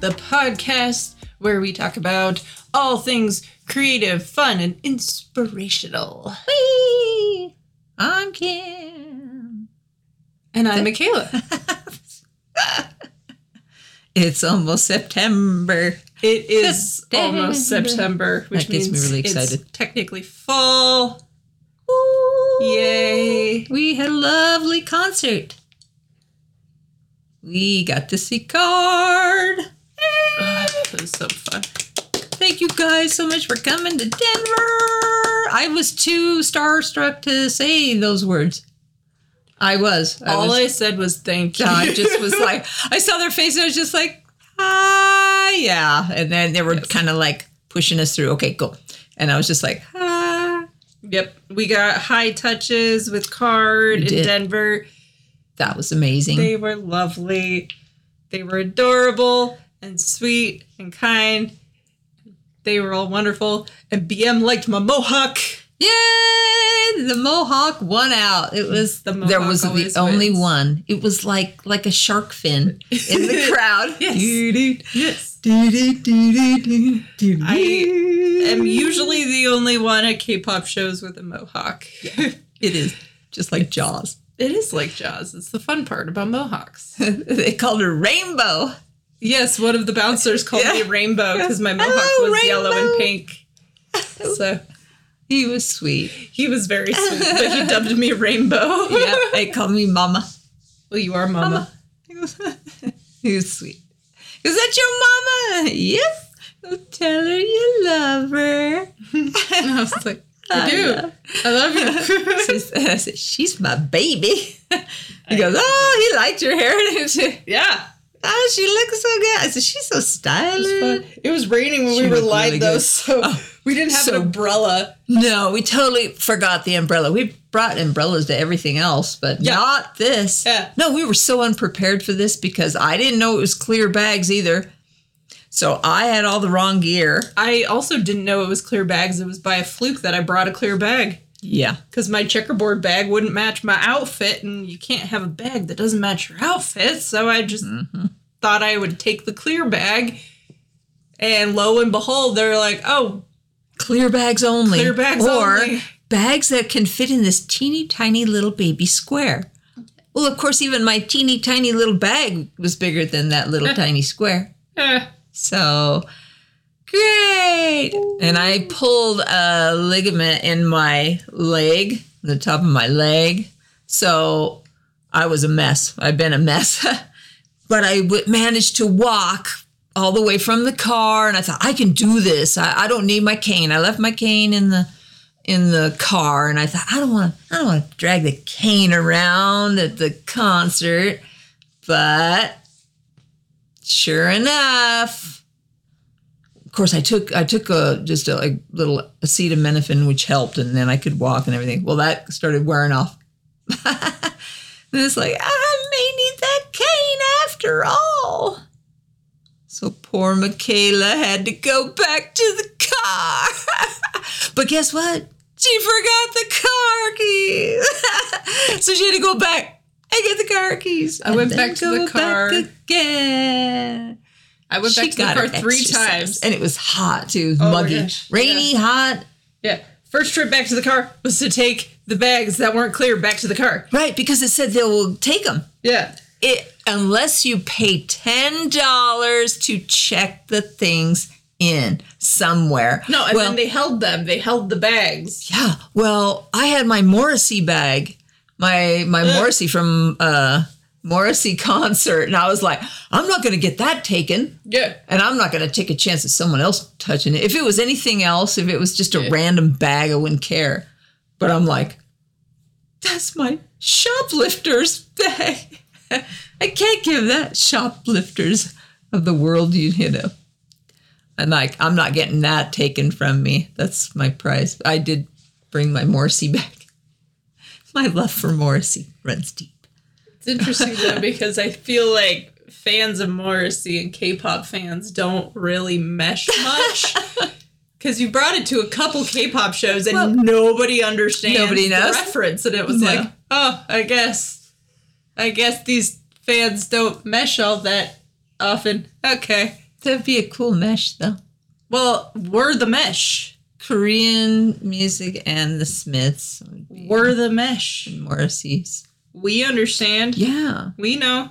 The podcast where we talk about all things creative, fun, and inspirational. Whee! I'm Kim. And I'm Michala. It's almost September. It is September. almost September, which That gets me means really it's excited. technically fall. Ooh. Yay! We had a lovely concert. We got to see Kard. That was so fun. Thank you guys so much for coming to Denver. I was too starstruck to say those words. I was. I All was, I said was thank you. I just was like, I saw their face and I was just like, ah, yeah. And then they were Yes. kind of like pushing us through. Okay, go. And I was just like, ah. Yep, we got high touches with Kard in. Denver. That was amazing. They were lovely. They were adorable and sweet and kind. They were all wonderful. And BM liked my mohawk. Yay! The Mohawk won out. It was The mohawk there was the always only one. It was like like a shark fin in the crowd. Yes. Doo-doo, Yes. doo-doo, doo-doo, doo-doo. I am usually the only one at K-pop shows with a mohawk. It is just like Jaws. it is like Jaws. It's the fun part about mohawks. they called her Rainbow. Yes, one of the bouncers called me Rainbow because my mohawk Hello, was yellow and pink. So He was sweet. he was very sweet, but he dubbed me Rainbow. Yeah, they called me Mama. Well, you are Mama. He was, he was sweet. Is that your mama? Yes. Tell her you love her. And I was like, I I do. know. I love you. She's, uh, I said, she's my baby. He goes, oh, he liked your hair. yeah. Oh, she looks so good. I said, she's so It was stylish. It was raining when She we were live really though, good. so Oh, we didn't have so- an umbrella. No, we totally forgot the umbrella. We brought umbrellas to everything else, but Yeah. not this. Yeah. No, we were so unprepared for this because I didn't know it was clear bags either. So I had all the wrong gear. I also didn't know it was clear bags. It was by a fluke that I brought a clear bag Yeah. because my checkerboard bag wouldn't match my outfit, and you can't have a bag that doesn't match your outfit. So I just Mm-hmm. thought I would take the clear bag, and lo and behold, they're like, "Oh, Clear bags only. Clear bags or only. bags that can fit in this teeny tiny little baby square. Well, of course, even my teeny tiny little bag was bigger than that little tiny square. eh, So great. And I pulled a ligament in my leg, the top of my leg. So I was a mess. I've been a mess. but I w- managed to walk all the way from the car and I thought I can do this. I, I don't need my cane. I left my cane in the in the car and I thought I don't want I don't want to drag the cane around at the concert. But sure enough, course, I took I took a just a like, little acetaminophen, which helped, and then I could walk and everything. Well, that started wearing off. and it's like I may need that cane after all. So poor Michala had to go back to the car. but guess what? She forgot the car keys. so she had to go back and get the car keys. I went then back to the car. back again. I went back She to the car three exercise. times." and it was hot too. Was Oh muggy, rainy, hot. Yeah, first trip back to the car was to take the bags that weren't clear back to the car. Right, because it said they will take them. Yeah, It unless you pay ten dollars to check the things in somewhere. no, and well, then they held them. They held the bags. yeah. Well, I had my Morrissey bag, my my Morrissey from uh Morrissey concert, and I was like, I'm not going to get that taken. Yeah, And I'm not going to take a chance of someone else touching it. If it was anything else, if it was just a Yeah. random bag, I wouldn't care. But I'm like, that's my shoplifter's bag. I can't give that shoplifters of the world, you, know. And like, I'm not getting that taken from me. That's my prize. I did bring my Morrissey back. My love for Morrissey runs deep. It's interesting though because I feel like fans of Morrissey and K-pop fans don't really mesh much. Because you brought it to a couple K-pop shows and Well, nobody understands nobody the knows. reference, and it was No. like, oh, I guess, I guess these fans don't mesh all that often. Okay. That'd be a cool mesh, though. Well, we're the mesh. Korean music and the Smiths, We're the mesh. Morrissey's. We understand. Yeah. We know.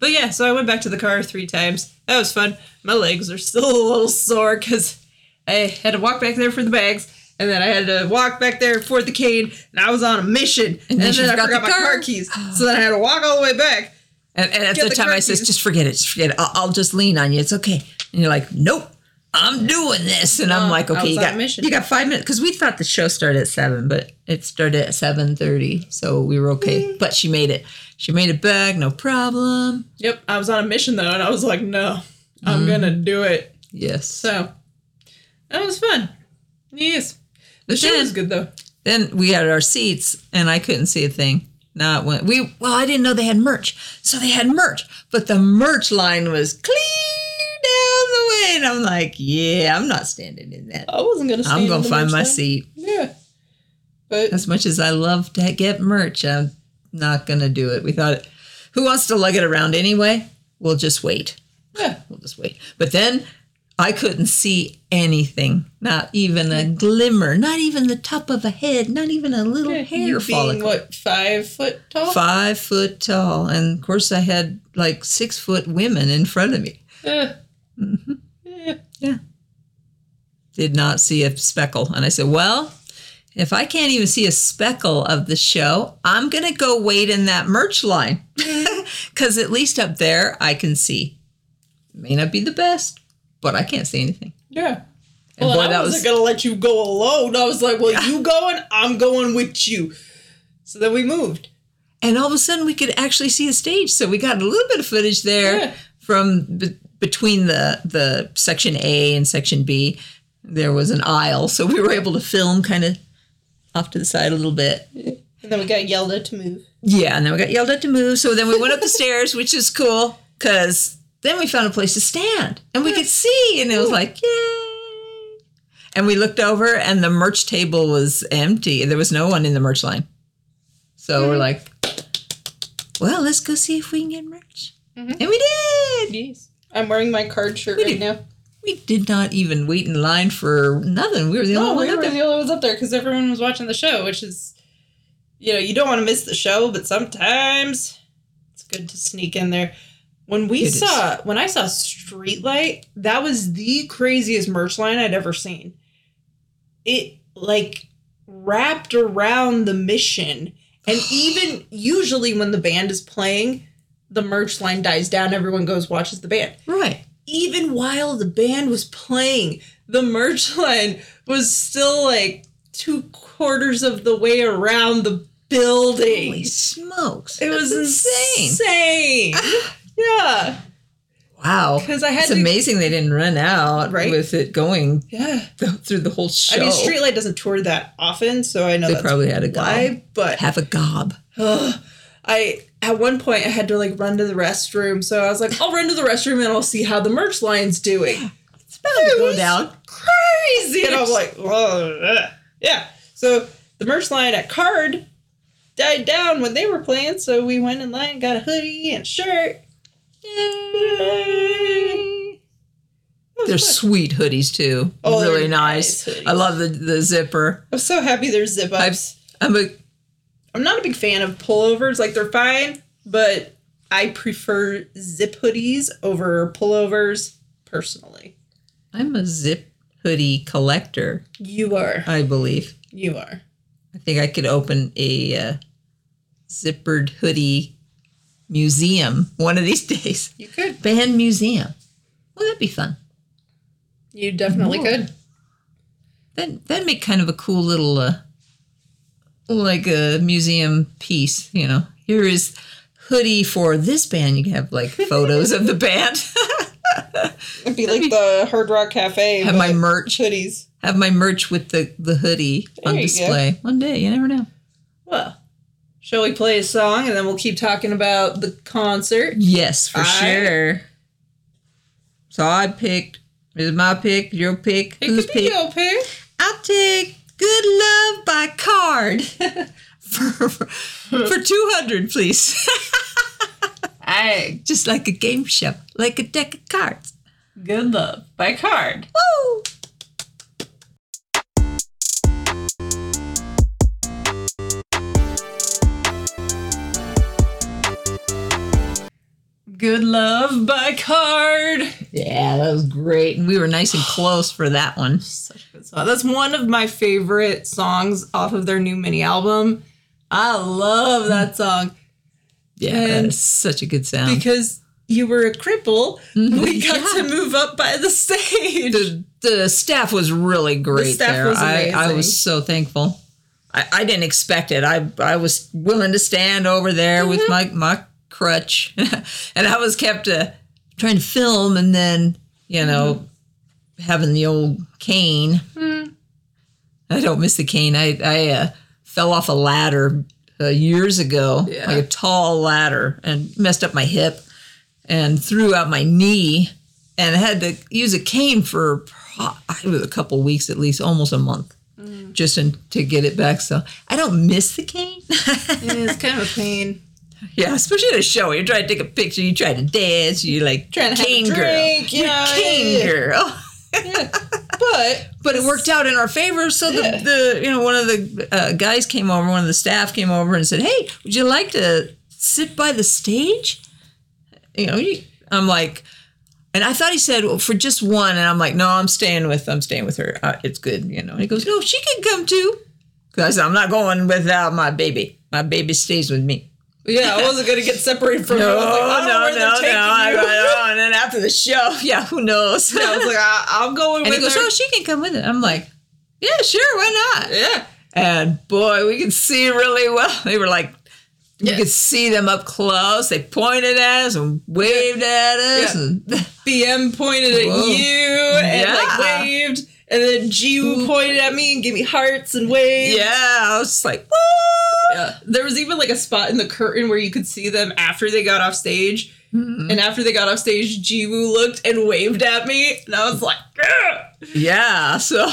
But yeah, so I went back to the car three times. That was fun. My legs are still a little sore because I had to walk back there for the bags, and then I had to walk back there for the cane, and I was on a mission. And, then then, I forgot my car. car keys. So then I had to walk all the way back. And, and at the the time, I car says, just forget it. Just forget it. I'll, I'll just lean on you. It's okay. And you're like, nope. I'm doing this, and I'm like, okay, you got mission. you got five minutes because we thought the show started at seven, but it started at seven thirty, so we were okay. Mm. But she made it. She made it back, no problem. Yep, I was on a mission though, and I was like, no, I'm mm-hmm. gonna do it. Yes. So that was fun. Yes. The show was good though. Then we had our seats, and I couldn't see a thing. Not when we well, I didn't know they had merch, so they had merch, but the merch line was clear down the way, and I'm like, yeah, I'm not standing in that. I wasn't gonna. I'm gonna find my seat. Yeah, but As much as I love to get merch, I'm not gonna do it. We thought, who wants to lug it around anyway? We'll just wait. yeah, We'll just wait. But then I couldn't see anything, not even a glimmer, not even the top of a head, not even a little Yeah, hair you follicle. what five foot tall? Five foot tall, and of course I had like six foot women in front of me. Yeah. Mm-hmm. Yeah. Did not see a speckle, and I said, "Well, if I can't even see a speckle of the show, I'm gonna go wait in that merch line, because at least up there I can see. May not be the best, but I can't see anything." Yeah. And Well, boy, I that wasn't was gonna let you go alone. I was like, "Well, you going? I'm going with you." So then we moved. and all of a sudden we could actually see the stage so we got a little bit of footage there Yeah. from between the the section a and section b there was an aisle so we were able to film kind of off to the side a little bit. And then we got yelled at to move. yeah and then we got yelled at to move so then we went up the stairs which is cool because then we found a place to stand and we could see and it was like yay! And we looked over and the merch table was empty there was no one in the merch line. So we're mm-hmm. like well let's go see if we can get merch. Mm-hmm. And we did! Yes. I'm wearing my Kard shirt We right did. now. we did not even wait in line for nothing we were the No, only we one were up the only ones up there because everyone was watching the show, which is, you know, you don't want to miss the show, but sometimes it's good to sneak in there. When we It is. saw, when I saw Streetlight, that was the craziest merch line I'd ever seen. It like wrapped around the mission, and even usually when the band is playing, the merch line dies down. Everyone goes watches the band right even while the band was playing, the merch line was still like two quarters of the way around the building. holy smokes it was That's insane. Ah. yeah, wow because I had it's to. amazing they didn't run out Right? with it going Yeah, through the whole show I mean, Streetlight doesn't tour that often, so I know They that's probably had a why. But have a gob I at one point I had to like run to the restroom, so I was like, I'll run to the restroom and I'll see how the merch line's doing. it's to It go was down crazy. And I was like, "Ugh, ugh." yeah. So the merch line at Kard died down when they were playing, so we went in line and got a hoodie and shirt. Yay. They're sweet hoodies too. Oh, really nice. nice. I love the, the zipper. I'm so happy there's zip I've- ups. I'm a I'm not a big fan of pullovers. Like they're fine, but I prefer zip hoodies over pullovers personally. I'm a zip hoodie collector. You are. I believe. You are. I think I could open a uh, zippered hoodie museum one of these days. You could. Band museum. Well, that'd be fun. You definitely could. That that'd make kind of a cool little, uh, like a museum piece. You know, here is hoodie for this band. You can have like photos of the band. It'd be like the Hard Rock Cafe. have my merch. hoodies. Have my merch with the the hoodie There on you go. display one day. You never know. Well, shall we play a song and then we'll keep talking about the concert? Yes, for I- sure. So I picked. Is it my pick? Your pick? It be pick? your pick. I'll take "Good Love" by Kard for for two hundred, please. I just like a game show, like a deck of cards. Good love by Kard. Woo! Good love by Kard. Yeah, that was great, and we were nice and close for that one. Such a good song. That's one of my favorite songs off of their new mini album. I love that song Yeah, And- that's such a good sound. because you were a cripple. Mm-hmm. We got Yeah. to move up by the stage. the the staff was really great staff there. was I, I was so thankful. I, I didn't expect it. I I was willing to stand over there with mm-hmm. my my crutch, and I was kept uh, trying to film, and then you know having the old cane. I don't miss the cane. I I uh, fell off a ladder uh, years ago, Yeah. like a tall ladder, and messed up my hip and threw out my knee and had to use a cane for a couple weeks at least, almost a month, just in, to get it back. So I don't miss the cane. it's kind of a pain. Yeah, especially at a show. You're trying to take a picture, you try to dance, you like Trying to have a drink, girl, you know, cane yeah, yeah. girl. But But it worked out in our favor. So Yeah. the, the you know one of the uh, guys came over, one of the staff came over and said, "Hey, would you like to sit by the stage?" You know, you- I'm like, and I thought he said well, for just one, and I'm like, no, I'm staying with I'm staying with her. Uh, it's good, you know. And he goes, no, she can come too. Because I said, I'm not going without my baby. My baby stays with me. Yeah, I wasn't gonna get separated from No, her. I was like, I no, no, no. taking I, you. I. And then after the show, yeah, who knows? I was like, I, I'm going and with he goes, her. oh, she can come with it. I'm like, yeah, sure, why not? yeah. And boy, we could see really well. They were like, you Yeah. could see them up close. They pointed at us and waved at us. Yeah. And BM pointed at Whoa. you and Yeah. like waved, and then Jiwoo pointed at me and gave me hearts and waved. yeah, I was just like, woo! Yeah. There was even like a spot in the curtain where you could see them after they got off stage. Mm-hmm. And after they got off stage, Jiwoo looked and waved at me, and I was like. Yeah, so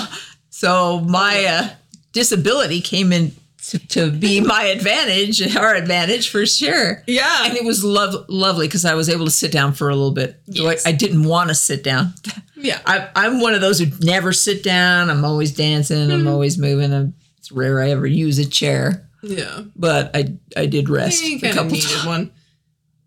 so my uh, disability came in to, to be my advantage, our advantage for sure. "Yeah." And it was lov- lovely because I was able to sit down for a little bit. Yes. I, I didn't want to sit down. yeah. I, I'm one of those who never sit down. I'm always dancing. I'm always moving. I'm, it's rare I ever use a chair, yeah. but I I did rest You a couple needed times. one.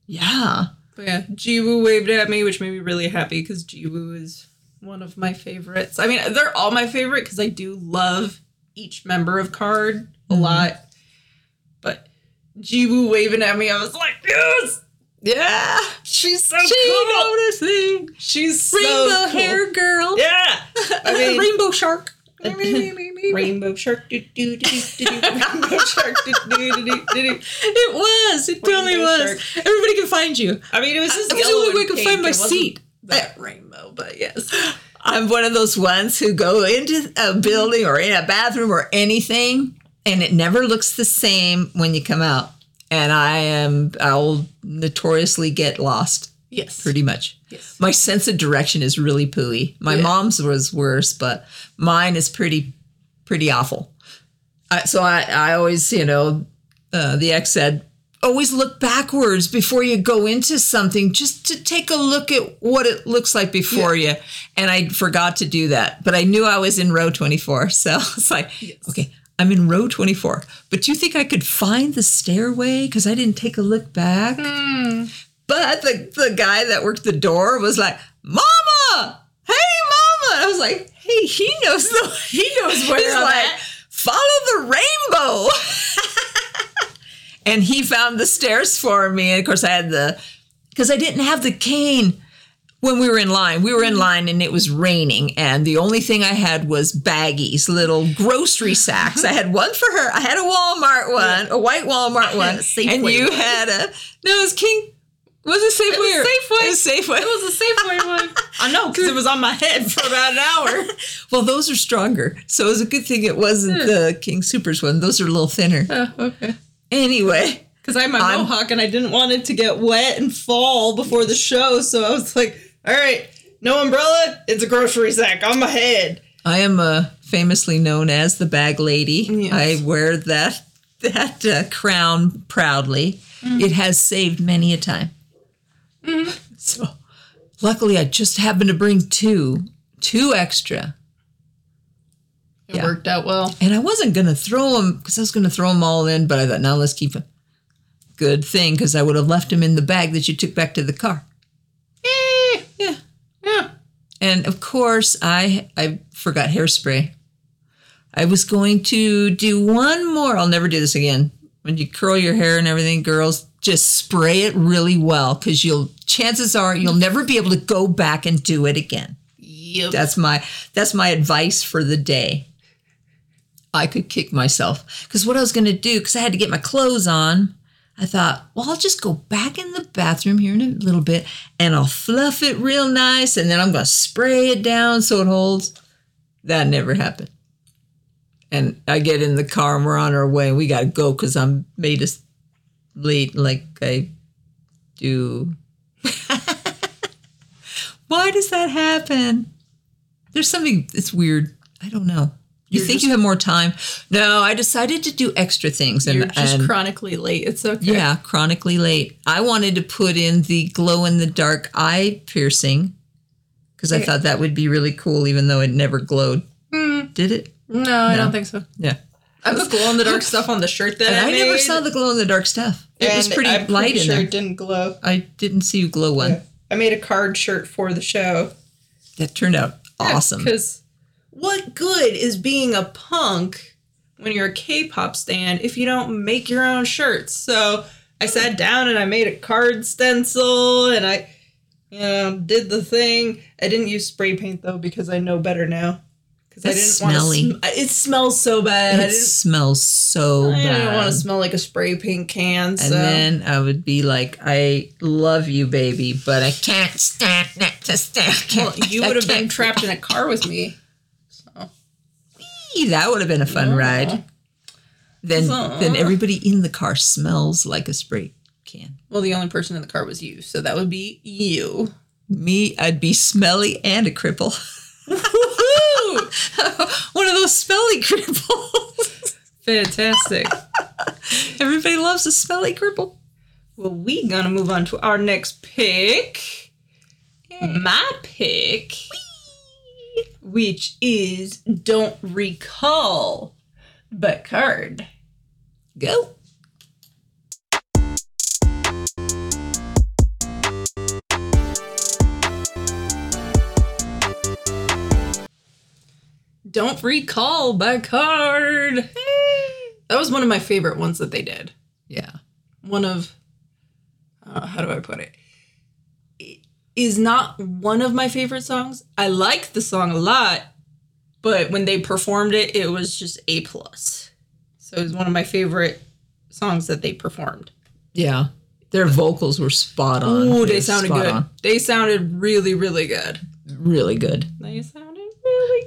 Yeah, But yeah, Jiwoo waved at me, which made me really happy because Jiwoo is one of my favorites. I mean, they're all my favorite because I do love each member of Kard a Mm-hmm. lot. But Jiwoo waving at me, I was like, yes, yeah. she's so She cool. noticing She's so rainbow cool. hair girl. Yeah. I mean, rainbow shark. Rainbow shark. Do, do, do, do, do, do, rainbow shark. Do, do, do, do, do, do. It was. It totally Rainbow was. Everybody can find you. I mean, it was just That was the yellow only way I could find my seat. That rainbow, but yes. I'm one of those ones who go into a building or in a bathroom or anything, and it never looks the same when you come out. And I am, I'll notoriously get lost Yes. pretty much. Yes. My sense of direction is really pooey. My Yeah. mom's was worse, but mine is pretty, pretty awful. I, so I, I always, you know, uh, the ex said, always look backwards before you go into something, just to take a look at what it looks like before you. And I forgot to do that, but I knew I was in row 24. So it's like, okay, I'm in row 24. But do you think I could find the stairway? Because I didn't take a look back. But the, the guy that worked the door was like, Mama! Hey, Mama! And I was like, hey, he knows the he knows where He's I'm like, at. follow the rainbow. and he found the stairs for me. And of course I had the because I didn't have the cane when we were in line. We were in mm-hmm. line and it was raining, and the only thing I had was baggies, little grocery sacks. I had one for her. I had a Walmart one, a white Walmart one, and you had a no, it was King. Was it Safeway? was or- Safeway. It was Safeway. It was a Safeway one. I know, because it was on my head for about an hour. well, those are stronger, so it was a good thing it wasn't the King Supers one. Those are a little thinner. Oh, okay. Anyway, Because I had my I'm- mohawk and I didn't want it to get wet and fall before the show, so I was like, all right, no umbrella, it's a grocery sack on my head. I am uh, famously known as the bag lady. Yes. I wear that that uh, crown proudly. Mm. It has saved many a time. So luckily I just happened to bring two, two extra. It Yeah. worked out well. And I wasn't going to throw them because I was going to throw them all in, but I thought, now let's keep them. Good thing because I would have left them in the bag that you took back to the car. Eh, Yeah. yeah. And of course, I I forgot hairspray. I was going to do one more. I'll never do this again. When you curl your hair and everything, girls, just spray it really well because you'll chances are you'll never be able to go back and do it again. Yep. That's my that's my advice for the day. I could kick myself because what I was going to do because I had to get my clothes on. I thought, well, I'll just go back in the bathroom here in a little bit and I'll fluff it real nice and then I'm going to spray it down so it holds. That never happened. And I get in the car and we're on our way. And we got to go because I'm made us late like I do. Why does that happen? There's something it's weird. I don't know. You You're think just- you have more time? No, I decided to do extra things and, You're just and chronically late. It's okay. yeah, chronically late. I wanted to put in the glow in the dark eye piercing because I thought that would be really cool, even though it never glowed. Mm, Did it? no, I don't think so. Yeah. I have glow in the dark stuff on the shirt that And I, I, never saw the glow in the dark stuff. It was pretty I'm light in sure there. It didn't glow. I didn't see you glow one. Yeah. I made a Kard shirt for the show. That turned out awesome. Because what good is being a punk when you're a K-pop stan if you don't make your own shirts? So I sat down and I made a Kard stencil and I, you know, did the thing. I didn't use spray paint though because I know better now. Because I didn't want to. Sm- it smells so bad. It smells so I bad. I didn't want to smell like a spray paint can. and So then I would be like, I love you, baby, but I can't stand next to stand. well, you would have been trapped in a car with me. So That would have been a fun Yeah. ride. Then, So- then uh. everybody in the car smells like a spray can. well, the only person in the car was you, so that would be you. Me, I'd be smelly and a cripple. One of those smelly cripples. Fantastic. Everybody loves a smelly cripple. Well, we gonna move on to our next pick. My pick, which is "Don't Recall" but Kard. Go. Don't recall by Kard. That was one of my favorite ones that they did. Yeah. One of, uh, how do I put it? It is not one of my favorite songs. I like the song a lot, but when they performed it, it was just a plus. So it was one of my favorite songs that they performed. Yeah. Their vocals were spot on. Were they sounded good. on. They sounded really, really good. Really good. They really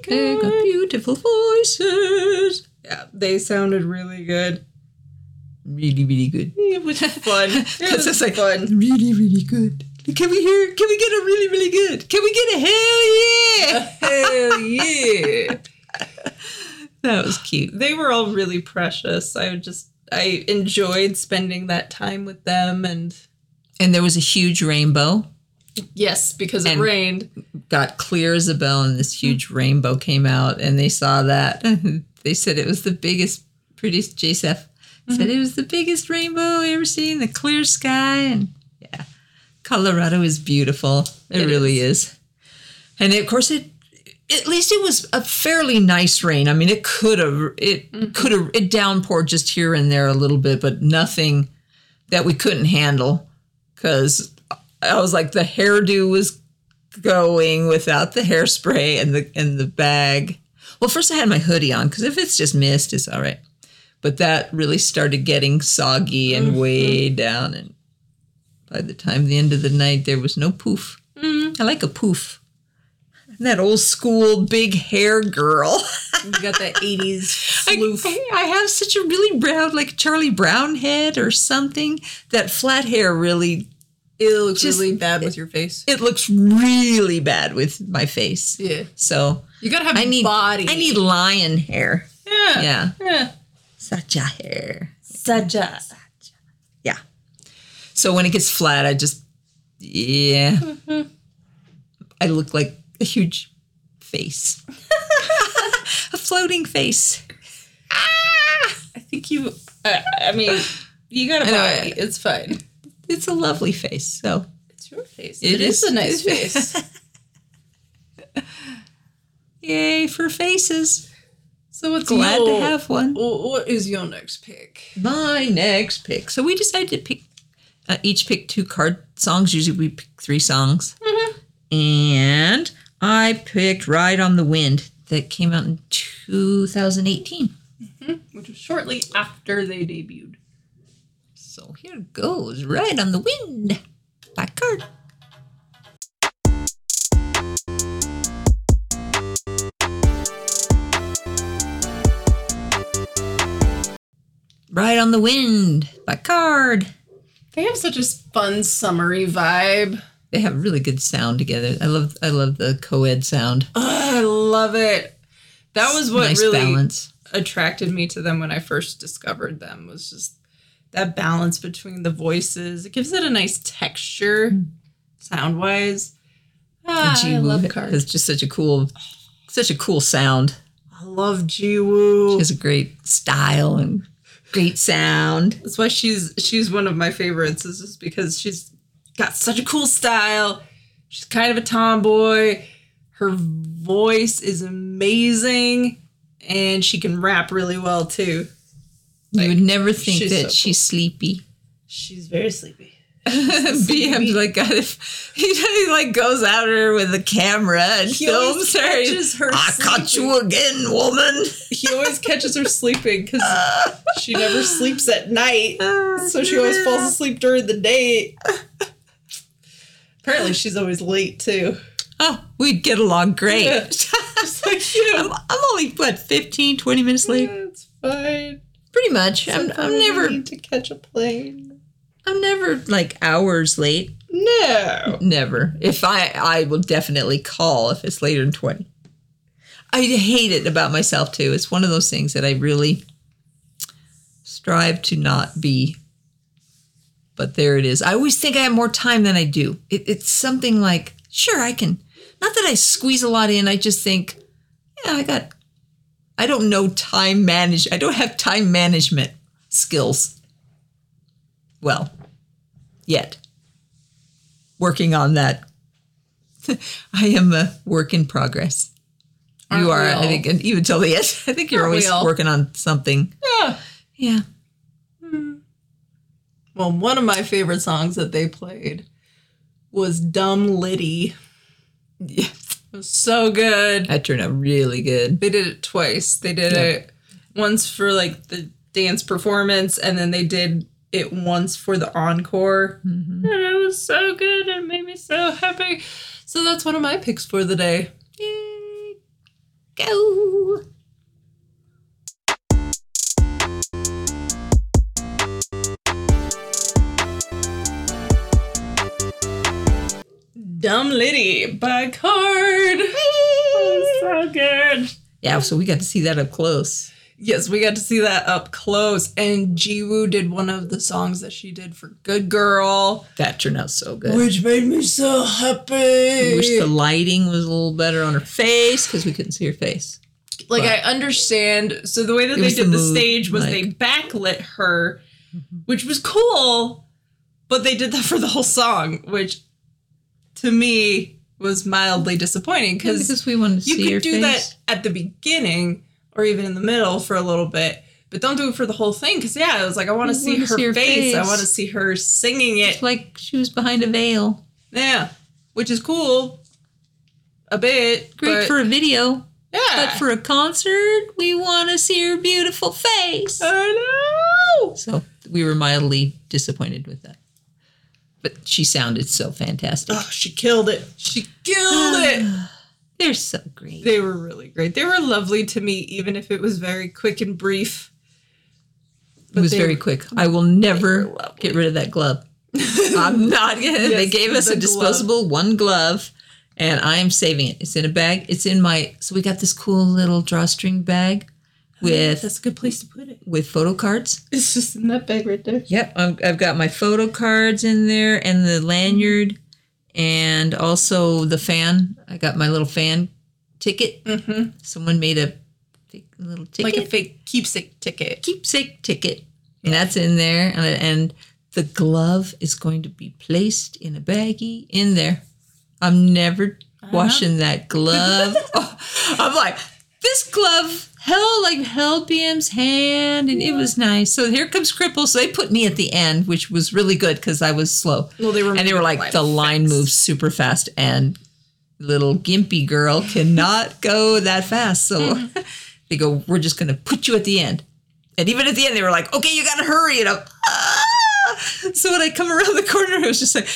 They got beautiful voices. Yeah, they sounded really good. Really, really good. It was fun. It was like fun. really, really good. Can we hear? Can we get a really, really good? Can we get a hell yeah? Hell yeah. That was cute. They were all really precious. I just I enjoyed spending that time with them and And there was a huge rainbow. Yes, because it rained. Got clear as a bell, and this huge rainbow came out, and they saw that. they said it was the biggest, prettiest. J.Seph said mm-hmm. it was the biggest rainbow we ever seen. The clear sky, and yeah, Colorado is beautiful. It, It really is. And of course, it at least it was a fairly nice rain. I mean, it could have it mm-hmm. could have it downpoured just here and there a little bit, but nothing that we couldn't handle. Because I was like, the hairdo was going without the hairspray and the and the bag. Well, first I had my hoodie on because if it's just mist, it's all right. But that really started getting soggy and mm-hmm. way down, and by the time the end of the night, there was no poof. Mm-hmm. I like a poof. That old school big hair girl. You got that 80s I. I have such a really brown, like Charlie Brown head or something. That flat hair really, It looks Just- really bad with your face. it looks really bad with my face. Yeah. So You gotta have I need body. I need lion hair. yeah. Yeah. Yeah. Such a hair. Such a Yeah. So when it gets flat, I just Yeah. I look like a huge face. a floating face. Ah! I think you. Uh, I mean, you got a I know, body. It's fine. It's a lovely face. So It's your face. It it is. is. a nice face. yay for faces. So what's Glad your, to have one. What is your next pick? My next pick. So we decided to pick uh, each pick two Kard songs. Usually we pick three songs. And I picked Ride on the Wind that came out in 2018. Which was shortly after they debuted. So here goes Ride on the Wind by Kard. Ride on the Wind by Kard. They have such a fun summery vibe. They have really good sound together. I love I love the co-ed sound. Oh, I love it. That was what nice really balance. attracted me to them when I first discovered them was just that balance between the voices. It gives it a nice texture, sound wise. Ah, I love has cards. just such a cool such a cool sound. I love Jiwoo. She has a great style and great sound. That's why she's she's one of my favorites. Is just because she's got such a cool style. She's kind of a tomboy. Her voice is amazing, and she can rap really well too. You would never think that so she's sleepy. She's very sleepy. BM's like got if he, he like goes at her with a camera and He films her. I caught you again, woman. He always catches her sleeping because she never sleeps at night, oh, so she always falls asleep during the day. Apparently, she's always late too. Oh, we'd get along great. Yeah. Like you. I'm, I'm only what 15, 20 minutes late. It's fine. Pretty much. I'm, I'm oh, never you need to catch a plane. I'm never like hours late. No. Never. If I I will definitely call if it's later than 20. I hate it about myself too. It's one of those things that I really strive to not be. But there it is. I always think I have more time than I do. It, it's something like, sure, I can. Not that I squeeze a lot in. I just think, yeah, I got. I don't know time manage. I don't have time management skills. Well, yet. Working on that. I am a work in progress. Aren't you are, I think, and even till the end. I think you're Aren't always working on something. Yeah. Yeah. Hmm. Well, one of my favorite songs that they played was Dumb Litty. Yeah. It was so good. That turned out really good. They did it twice. They did Yeah. it once for like the dance performance, and then they did it once for the encore. Mhm. And it was so good. It made me so happy. So that's one of my picks for the day. Yay. Go. Dumb Litty by Kard. so good. Yeah, so we got to see that up close. Yes, we got to see that up close. And Jiwoo did one of the songs that she did for Good Girl, That turned out so good. which made me so happy. I wish the lighting was a little better on her face because we couldn't see her face. like but- I understand. So the way that they did the the, mood, stage was like- they backlit her, mm-hmm. which was cool, but they did that for the whole song, which to me was mildly disappointing Yeah, because we wanted to you see her could do face. that at the beginning or even in the middle for a little bit. But don't do it for the whole thing, because yeah, it was like I want to see her see her face. I want to see her singing it. It's like she was behind a veil. Yeah, which is cool, a bit. Great but, for a video, yeah. but for a concert, we want to see her beautiful face. I know. So we were mildly disappointed with that. But she sounded so fantastic. Oh, she killed it. She killed it. They're so great. They were really great. They were lovely to me, even if it was very quick and brief. it was very quick. I will never get rid of that glove. I'm not gonna. they gave us the a disposable one glove, and I am saving it. It's in a bag. It's in my. So we got this cool little drawstring bag with That's a good place to put it. with photo cards. It's just in that bag right there. Yep, I've, I've got my photo cards in there and the lanyard. and also the fan. I got my little fan ticket. Mm-hmm. Someone made a fake little ticket, Like a fake keepsake ticket. keepsake ticket, and that's in there. And, and the glove is going to be placed in a baggie in there. I'm never washing that glove. Oh, I'm like, this glove held like held BM's hand, and it was nice. So here comes Cripple. So they put me at the end, which was really good because I was slow. Well, they were and they were like, the line moves super fast, and little gimpy girl cannot go that fast. So they go, we're just gonna put you at the end. And even at the end, they were like, okay, you gotta hurry. And I'm, ah! So when I come around the corner, I was just like,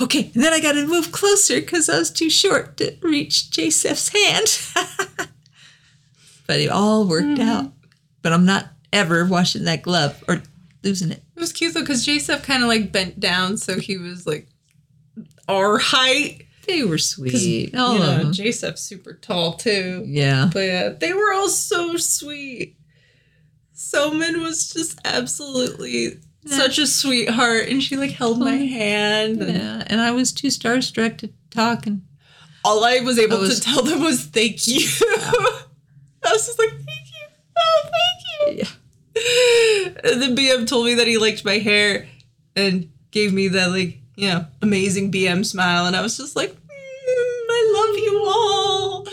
okay. And then I gotta move closer because I was too short to reach J.Seph's hand. but it all worked mm-hmm. out. But I'm not ever washing that glove or losing it. It was cute though because J.Seph kind of like bent down, so he was like our height. They were sweet. All you of know. J.Seph's super tall too. Yeah. But yeah, they were all so sweet. Somin was just absolutely Yeah. such a sweetheart, and she like held my oh. hand. And Yeah. And I was too starstruck to talk. And all I was able I was- to tell them was thank you. I was just like, thank you. Oh, thank you. yeah. And then BM told me that he liked my hair and gave me that like, you know, amazing BM smile. And I was just like, mm, I love you all.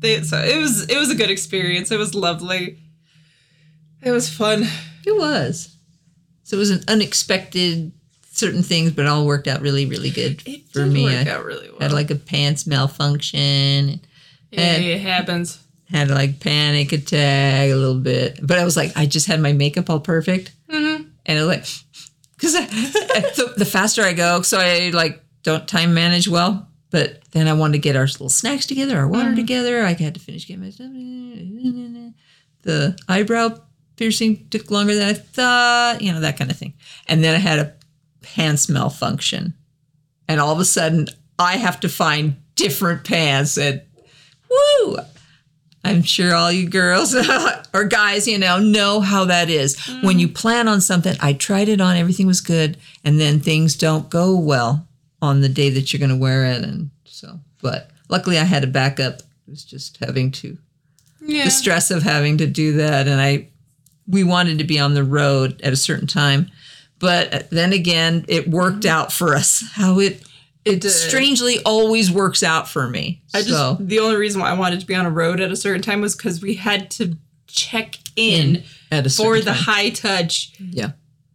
They, so it was it was a good experience. It was lovely. It was fun. It was. So it was an unexpected certain things, but it all worked out really, really good It for me. I out really well. had like a pants malfunction, yeah, it happens. had like panic attack a little bit, but I was like, I just had my makeup all perfect, Mm-hmm. and it was like, because the, the faster I go, so I like don't time manage well. But then I wanted to get our little snacks together, our water Mhm. together. I had to finish getting my stuff. The eyebrow piercing took longer than I thought, you know, that kind of thing. And then I had a pants malfunction. And all of a sudden, I have to find different pants. And! I'm sure all you girls or guys, you know, know how that is. When you plan on something, I tried it on, everything was good, and then things don't go well on the day that you're going to wear it. And so, but luckily I had a backup. It was just having to Yeah. the stress of having to do that and i we wanted to be on the road at a certain time but then again it worked mm-hmm. out for us how it it did. strangely always works out for me I just so the only reason why I wanted to be on a road at a certain time was because we had to check in at a for certain the time. high touch yeah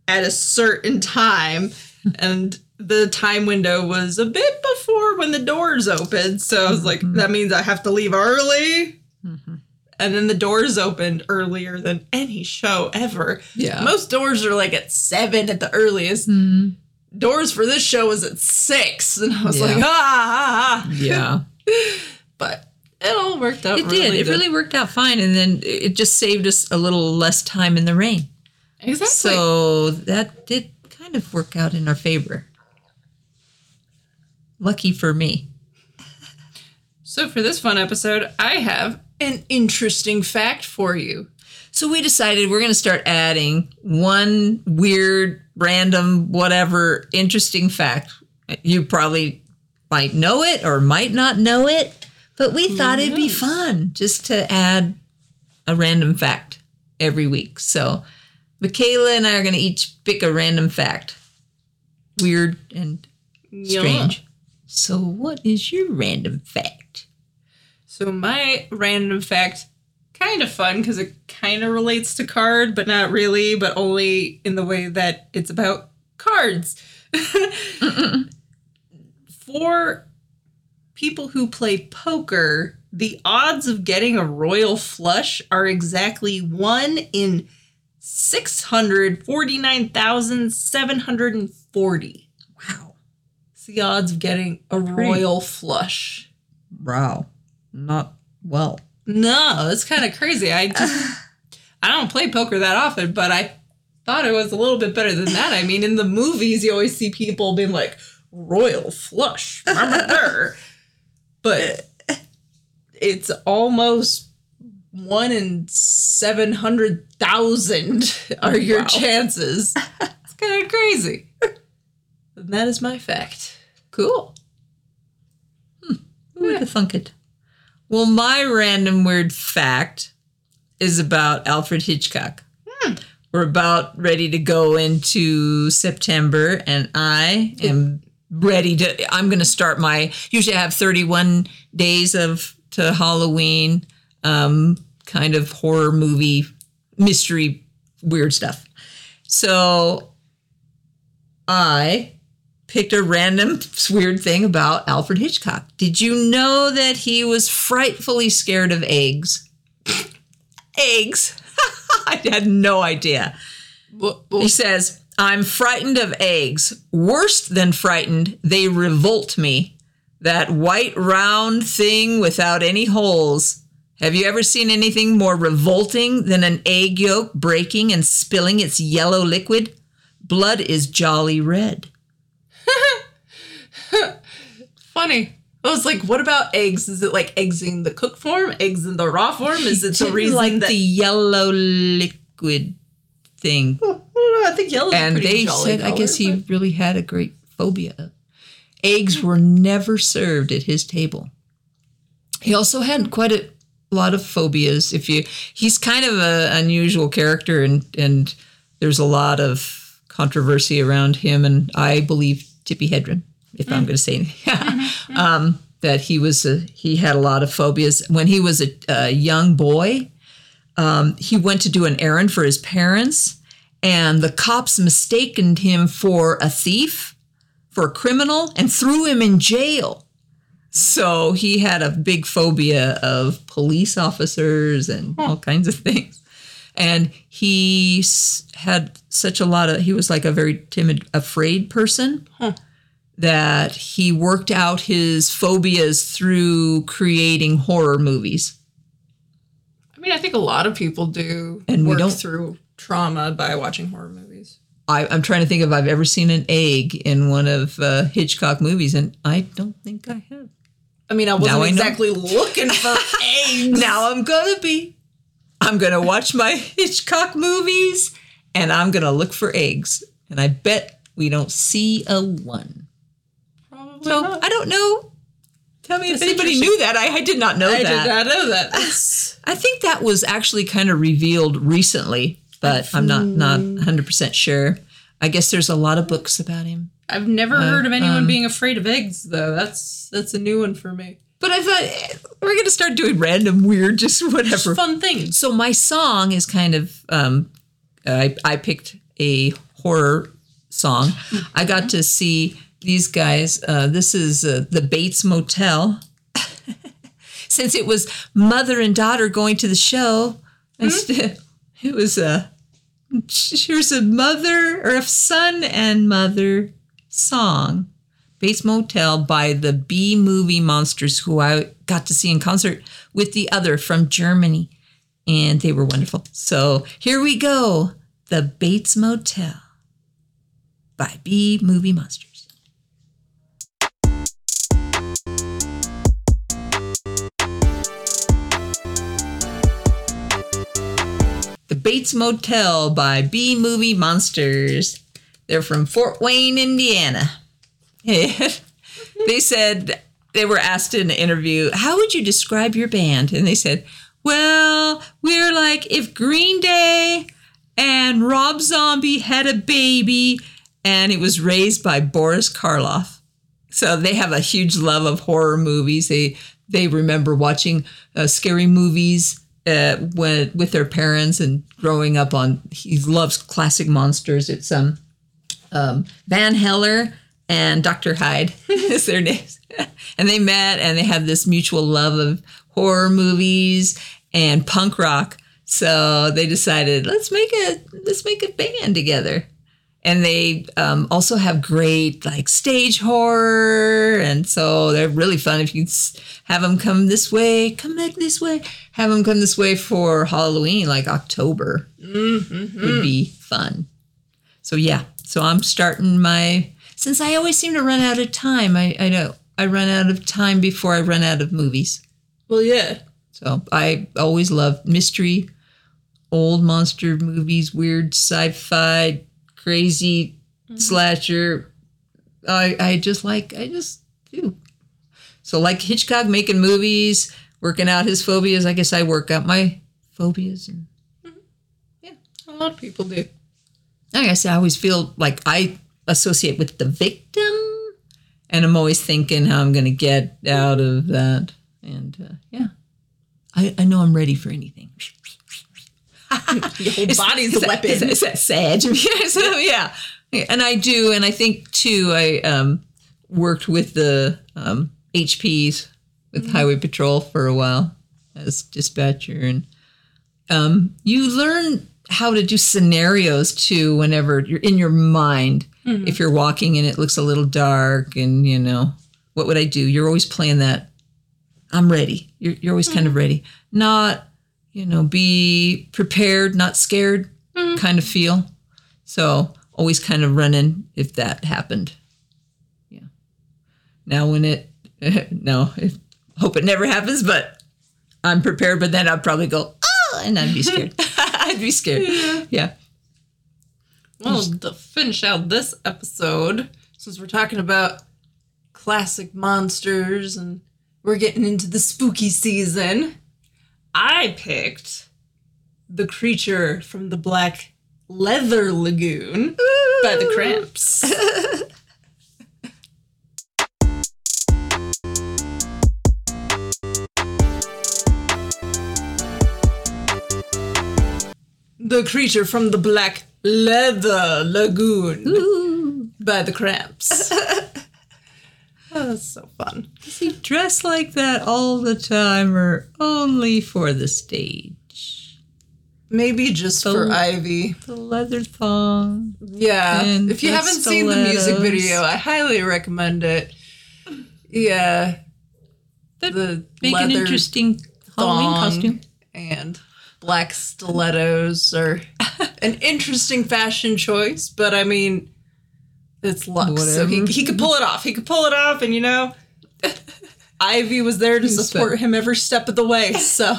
at a certain time and the time window was a bit before when the doors opened so i was like that means i have to leave early Mhm. and then the doors opened earlier than any show ever yeah most doors are like at seven at the earliest Mhm. Doors for this show was at six. And i was Yeah. like ah, ah, ah. yeah. But it all worked out it really did. It really worked out fine. And then it just saved us a little less time in the rain. Exactly. So that did kind of work out in our favor. Lucky for me. So for this fun episode i have an interesting fact for you So we decided we're going to start adding one weird, random, whatever interesting fact. You probably might know it or might not know it, but we thought it'd be fun just to add a random fact every week. So Michala and I are going to each pick a random fact. Weird and strange. So what is your random fact? So my random fact, kind of fun because it kind of relates to Kard, but not really, but only in the way that it's about cards. For people who play poker, the odds of getting a royal flush are exactly one in 649,740. Wow. It's the odds of getting a royal flush. Wow. Not well. No, it's kind of crazy. I just I don't play poker that often, but I thought it was a little bit better than that. I mean, in the movies, you always see people being like royal flush, but it's almost one in seven hundred thousand are your Wow. chances. It's kind of crazy. And that is my fact. Cool. Hmm. Who would have thunk it? Well, my random weird fact is about Alfred Hitchcock. We're about ready to go into September, and I am ready to. I'm going to start my. Usually, I have 31 days of to Halloween, um, kind of horror movie, mystery, weird stuff. So, I picked a random weird thing about Alfred Hitchcock. Did you know that he was frightfully scared of eggs? eggs. I had no idea. Well, He says, I'm frightened of eggs. Worse than frightened, they revolt me. That white round thing without any holes. Have you ever seen anything more revolting than an egg yolk breaking and spilling its yellow liquid? Blood is jolly red. Funny. I was like, what about eggs? Is it like eggs in the cook form? Eggs in the raw form? Is it the reason like that the yellow liquid thing? I don't know, I think yellow and they said, I color, guess he but- really had a great phobia. Eggs were never served at his table. He also had quite a lot of phobias. If you, he's kind of an unusual character, and and there's a lot of controversy around him. And I believe Tippi Hedren, if I'm going to say anything, um, that he was a, he had a lot of phobias. When he was a, a young boy um, he went to do an errand for his parents, and the cops mistaken him for a thief, for a criminal, and threw him in jail. So he had a big phobia of police officers and all kinds of things. And he s- had such a lot of, he was like a very timid, afraid person that he worked out his phobias through creating horror movies. I mean, I think a lot of people do And we don't- through trauma by watching horror movies. I, I'm trying to think if I've ever seen an egg in one of uh, Hitchcock movies, and I don't think I have. I mean, I wasn't I exactly looking for eggs. Now I'm gonna be. I'm gonna watch my Hitchcock movies, and I'm gonna look for eggs, and I bet we don't see a one. Probably So not. I don't know. Tell me if anybody knew that. I, I did not know I that. did not know that. I think that was actually kind of revealed recently, but I'm not not 100 percent sure. I guess there's a lot of books about him. I've never heard of anyone um, being afraid of eggs, though. That's that's a new one for me. But I thought eh, we're gonna start doing random, weird, just Just whatever. fun things. So my song is kind of um, I I picked a horror song. I got to see these guys. Uh, this is uh, the Bates Motel. Since it was mother and daughter going to the show, instead it was a here's a mother or a son and mother song. Bates Motel by the B Movie Monsters, who I got to see in concert with the other from Germany. And they were wonderful. So here we go The Bates Motel by B Movie Monsters. Bates Motel by B Movie Monsters. They're from Fort Wayne, Indiana. they said they were asked in an interview, How would you describe your band? And they said, Well, we're like if Green Day and Rob Zombie had a baby and it was raised by Boris Karloff. So they have a huge love of horror movies. They they remember watching uh, scary movies uh, when with their parents and growing up on. He loves classic monsters. It's um, um Van Heller and Dr. Hyde is their names, and they met and they had this mutual love of horror movies and punk rock. So they decided let's make a let's make a band together and they um, also have great like stage horror. And so they're really fun. If you have them come this way come back this way. Have them come this way for halloween like october would be fun. So yeah. So i'm starting my since i always seem to run out of time i i know i run out of time before i run out of movies. Well, yeah. so I always love mystery, old monster movies, weird sci-fi, crazy slasher, I I just like I just do. So like Hitchcock making movies, working out his phobias. I guess I work out my phobias, and A lot of people do. like I said, I always feel like I associate with the victim, and I'm always thinking how I'm going to get out of that. And uh, yeah, I I know I'm ready for anything. Your whole body's Is a weapon. Is that, is that sad? Yeah, so, yeah. And I do, and I think too, I um, worked with the um, HPs with Highway Patrol for a while as dispatcher, and um, you learn how to do scenarios too whenever you're in your mind. If you're walking and it looks a little dark, and you know, what would I do? You're always playing that. I'm ready. You're, you're always kind of ready. Not you know, be prepared, not scared mm-hmm. kind of feel. So always kind of running if that happened. Yeah. Now when it, no, if, hope it never happens, but I'm prepared. But then I'd probably go, oh, and I'd be scared. I'd be scared. Yeah. Well, to finish out this episode, since we're talking about classic monsters and we're getting into the spooky season, I picked the creature from the Black Leather Lagoon by the Cramps. the creature from the Black Leather Lagoon Ooh. by the Cramps. oh, that's so fun. Does he dress like that all the time or only for the stage? Maybe just for Oh. Ivy. The leather thong. Yeah. If you haven't seen the music video, I highly recommend it. Yeah. That The Make an interesting Halloween costume. and black stilettos are an interesting fashion choice, but I mean, it's Lux, so he, he could pull it off. He could pull it off, and you know, Ivy was there to support him every step of the way. So,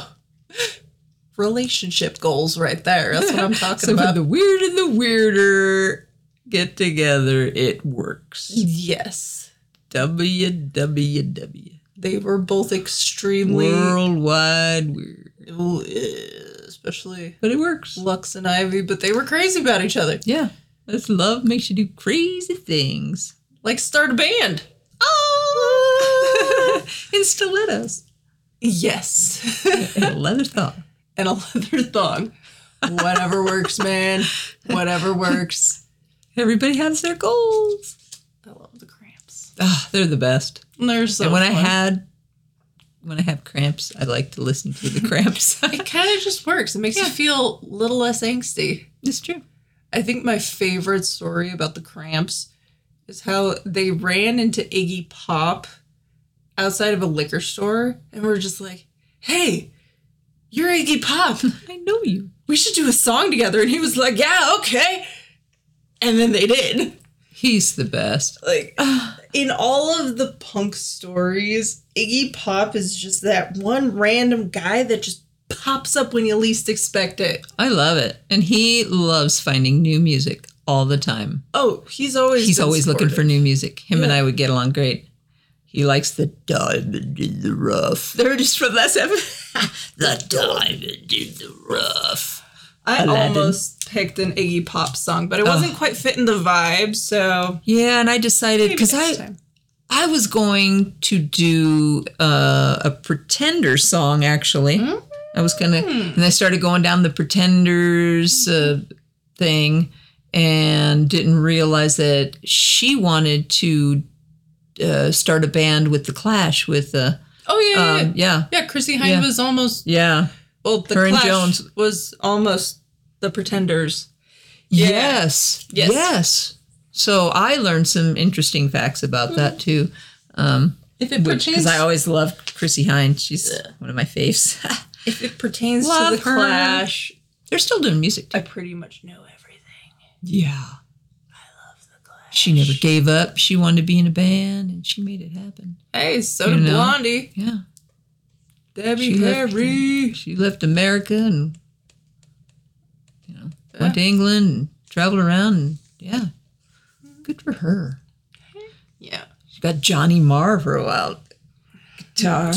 relationship goals right there. That's what I'm talking So about. the weird and the weirder get together, it works. yes, WWW. they were both extremely, Worldwide weird. Eh, especially But it works. Lux and Ivy, but they were crazy about each other. Yeah. That's love makes you do crazy things. Like start a band. Oh! In stilettos. Yes. And a leather thong. and a leather thong. Whatever works, man. Whatever works. Everybody has their goals. I love the cramps. Ah, they're the best. And they're so and when I had when I have cramps, I like to listen to the cramps. it kind of just works. It makes you feel a little less angsty. it's true. I think my favorite story about the cramps is how they ran into Iggy Pop outside of a liquor store and were just like, hey, you're Iggy Pop. I know you. We should do a song together. And he was like, yeah, okay. And then they did. He's the best. Like, in all of the punk stories, Iggy Pop is just that one random guy that just pops up when you least expect it. I love it. And he loves finding new music all the time. Oh, he's always He's always looking for new music. Him and I would get along great. He likes the diamond in the rough. They're just from last episode. the diamond in the rough. I Aladdin. almost picked an Iggy Pop song, but it wasn't quite fitting the vibe. So Yeah, and I decided because I time. I was going to do uh, a Pretender song actually. I was gonna, and I started going down the Pretenders uh, thing, and didn't realize that she wanted to uh, start a band with the Clash. With uh, Oh yeah, yeah, um, yeah, yeah. Chrissie Hynde yeah. was almost yeah, well. The Her Clash Jones. was almost the Pretenders. Yeah. yes, Yes. yes. So I learned some interesting facts about that too. Um, If it pertains, because I always loved Chrissie Hynde. She's one of my faves. if it pertains Love to the her. Clash, They're still doing music. I pretty much know everything. Yeah. I love the Clash. She never gave up. She wanted to be in a band, and she made it happen. Hey, so You did know? Blondie, Yeah. Debbie She left, Harry. she left America and you know went to England and traveled around. And yeah, good for her. Yeah, she got Johnny Marr for a while. Guitar.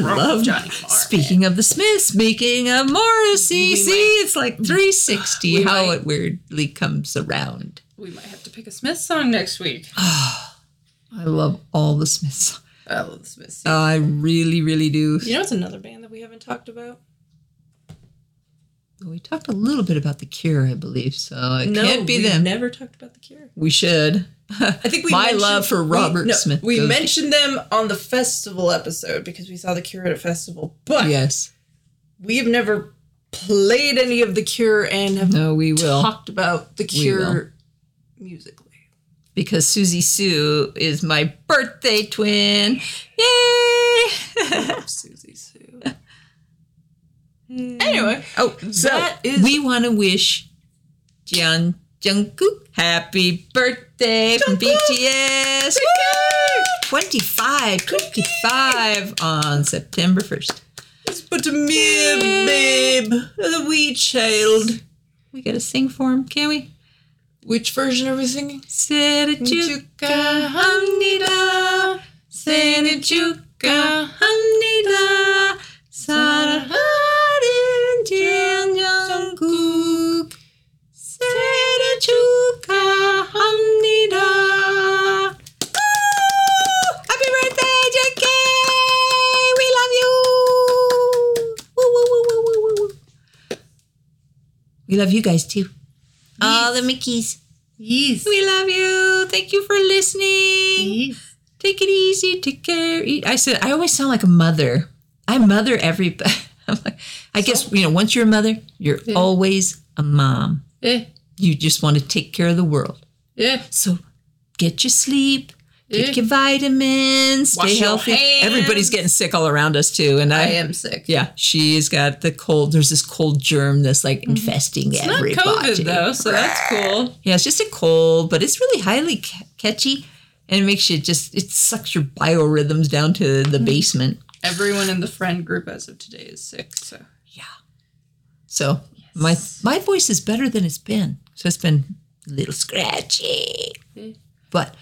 Love Johnny Speaking of the Smiths, speaking of Morrissey, We see, might- it's like 360 how might- it weirdly comes around. We might have to pick a Smith song next week. I love all the Smiths. I love the Smiths. I really, really do. you know, it's another band that we haven't talked about. We talked a little bit about the Cure, I believe, so it no, can't be them. Never talked about the Cure. we should. I think we my love for we- Robert no, Smith. We goes- mentioned them on the festival episode because we saw the Cure at a festival, but yes. we have never played any of the Cure and have No, we will. talked about the. Cure musically. because Siouxsie Sioux is my birthday twin. Yay! Siouxsie Sioux. Anyway, oh, so That is- we want to wish Jeon Jungkook happy birthday from BTS. Woo! 25, 25 on September 1st. but me, babe, the wee child. We got to sing for him, can we? Which version are we singing? Serejuka hamnida, Serejuka hamnida, We love you guys too. All the Mickeys. Yes. We love you. Thank you for listening. Yes. Take it easy. Take care. Eat. I said I always sound like a mother. I mother everybody. Like, I guess you know. Once you're a mother, you're always a mom. Yeah. You just want to take care of the world. Yeah. So get your sleep. Take your vitamins. Stay Wash your healthy. Everybody's getting sick all around us too, and I, I am sick. Yeah, she's got the cold. There's this cold germ that's like mm-hmm. infesting It's not. COVID though, so that's cool. Yeah, it's just a cold, but it's really highly ca- catchy and it makes you just, it sucks your biorhythms down to the mm-hmm. basement. Everyone in the friend group as of today is sick, so yeah. So my my voice is better than it's been. So it's been a little scratchy. But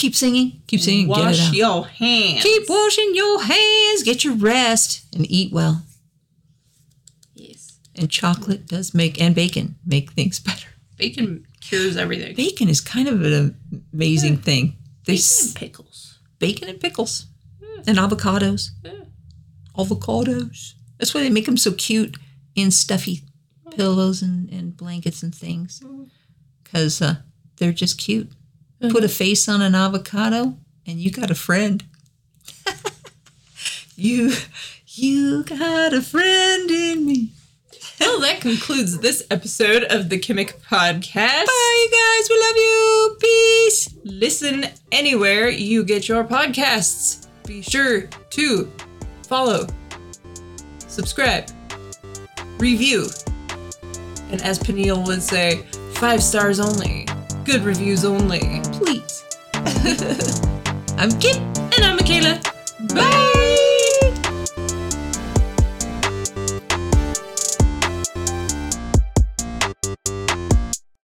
keep singing, keep singing, get it wash your hands. Keep washing your hands, get your rest, and eat well. Yes. And chocolate does make, and bacon make things better. Bacon cures everything. Bacon is kind of an amazing thing. They Bacon s- and pickles. bacon and pickles and avocados. Yeah. Avocados. That's why they make them so cute in stuffy pillows and, and blankets and things. Because uh, they're just cute. Mm-hmm. Put a face on an avocado and you got a friend. you you got a friend in me. Well, that concludes this episode of the Kimmick Podcast. Bye, you guys. We love you. Peace. Listen anywhere you get your podcasts. Be sure to follow, subscribe, review, and as Peniel would say, five stars only, good reviews only. Please. I'm Kim. And I'm Michala. Bye.